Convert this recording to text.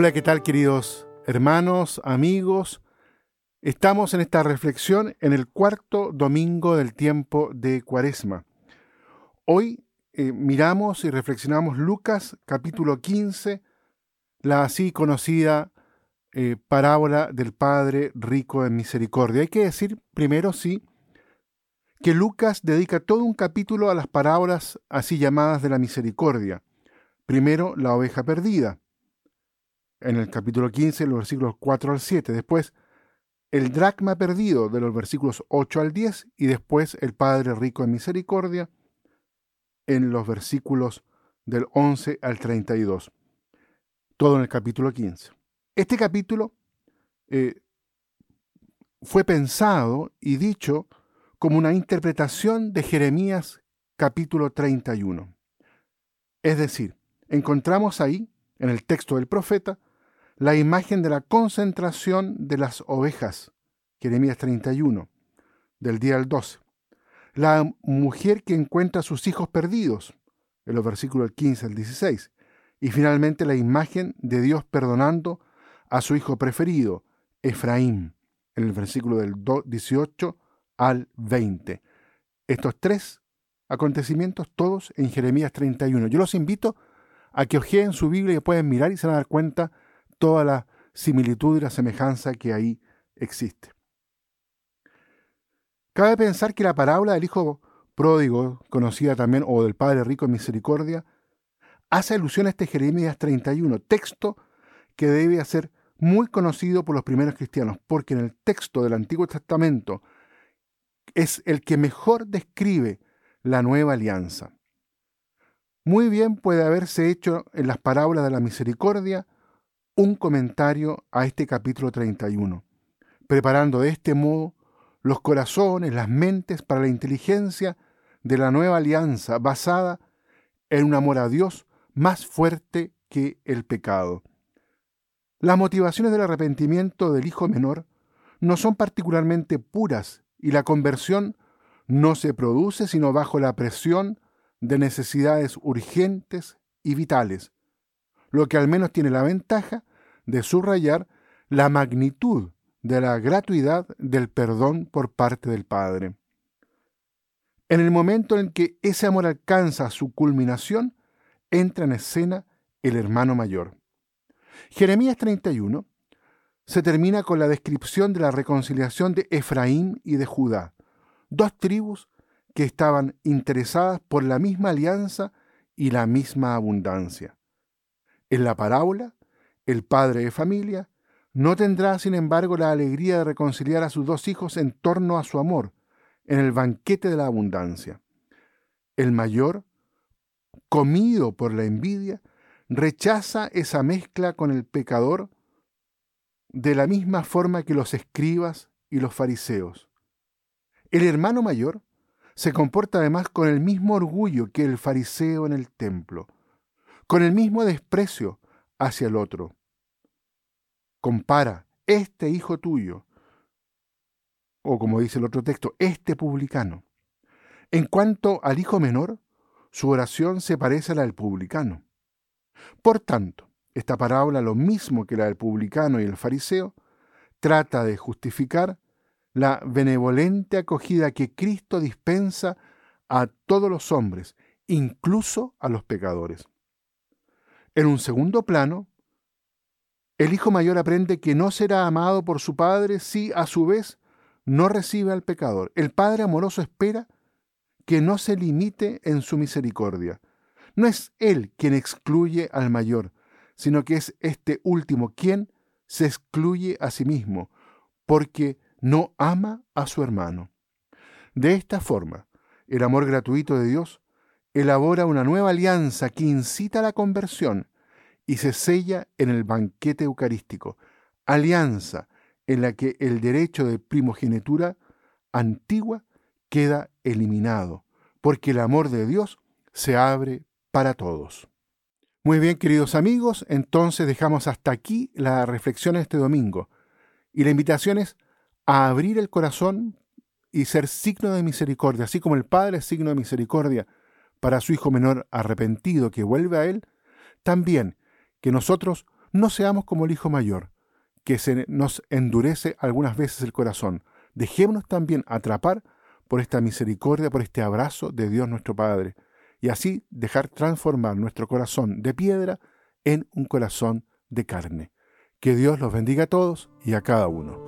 Hola, ¿qué tal queridos hermanos, amigos? Estamos en esta reflexión en el cuarto domingo del tiempo de Cuaresma. Hoy eh, miramos y reflexionamos Lucas capítulo 15, la así conocida eh, parábola del Padre rico en misericordia. Hay que decir primero, sí, que Lucas dedica todo un capítulo a las parábolas así llamadas de la misericordia. Primero, la oveja perdida, en el capítulo 15, los versículos 4 al 7. Después, el dracma perdido, de los versículos 8 al 10. Y después, el Padre rico en misericordia, en los versículos del 11 al 32. Todo en el capítulo 15. Este capítulo eh, fue pensado y dicho como una interpretación de Jeremías capítulo 31. Es decir, encontramos ahí, en el texto del profeta, la imagen de la concentración de las ovejas, Jeremías 31, del día al 12. La mujer que encuentra a sus hijos perdidos, en los versículos del 15 al 16. Y finalmente la imagen de Dios perdonando a su hijo preferido, Efraín, en el versículo del 18 al 20. Estos tres acontecimientos todos en Jeremías 31. Yo los invito a que ojeen su Biblia y pueden mirar y se van a dar cuenta toda la similitud y la semejanza que ahí existe. Cabe pensar que la parábola del hijo pródigo, conocida también, o del padre rico en misericordia, hace alusión a este Jeremías 31, texto que debe ser muy conocido por los primeros cristianos, porque en el texto del Antiguo Testamento es el que mejor describe la nueva alianza. Muy bien puede haberse hecho en las parábolas de la misericordia un comentario a este capítulo 31, preparando de este modo los corazones, las mentes para la inteligencia de la nueva alianza basada en un amor a Dios más fuerte que el pecado. Las motivaciones del arrepentimiento del hijo menor no son particularmente puras y la conversión no se produce sino bajo la presión de necesidades urgentes y vitales, lo que al menos tiene la ventaja de subrayar la magnitud de la gratuidad del perdón por parte del Padre. En el momento en que ese amor alcanza su culminación, entra en escena el hermano mayor. Jeremías 31 se termina con la descripción de la reconciliación de Efraín y de Judá, dos tribus que estaban interesadas por la misma alianza y la misma abundancia. En la parábola, el padre de familia no tendrá, sin embargo, la alegría de reconciliar a sus dos hijos en torno a su amor, en el banquete de la abundancia. El mayor, comido por la envidia, rechaza esa mezcla con el pecador de la misma forma que los escribas y los fariseos. El hermano mayor se comporta además con el mismo orgullo que el fariseo en el templo, con el mismo desprecio hacia el otro. Compara este hijo tuyo, o como dice el otro texto, este publicano. En cuanto al hijo menor, su oración se parece a la del publicano. Por tanto, esta parábola, lo mismo que la del publicano y el fariseo, trata de justificar la benevolente acogida que Cristo dispensa a todos los hombres, incluso a los pecadores. En un segundo plano, el hijo mayor aprende que no será amado por su padre si a su vez no recibe al pecador. El padre amoroso espera que no se limite en su misericordia. No es él quien excluye al mayor, sino que es este último quien se excluye a sí mismo, porque no ama a su hermano. De esta forma, el amor gratuito de Dios elabora una nueva alianza que incita a la conversión y se sella en el banquete eucarístico, alianza en la que el derecho de primogenitura antigua queda eliminado, porque el amor de Dios se abre para todos. Muy bien, queridos amigos, entonces dejamos hasta aquí la reflexión este domingo. Y la invitación es a abrir el corazón y ser signo de misericordia, así como el Padre es signo de misericordia para su hijo menor arrepentido que vuelve a él, también que nosotros no seamos como el hijo mayor, que se nos endurece algunas veces el corazón. Dejémonos también atrapar por esta misericordia, por este abrazo de Dios nuestro Padre, y así dejar transformar nuestro corazón de piedra en un corazón de carne. Que Dios los bendiga a todos y a cada uno.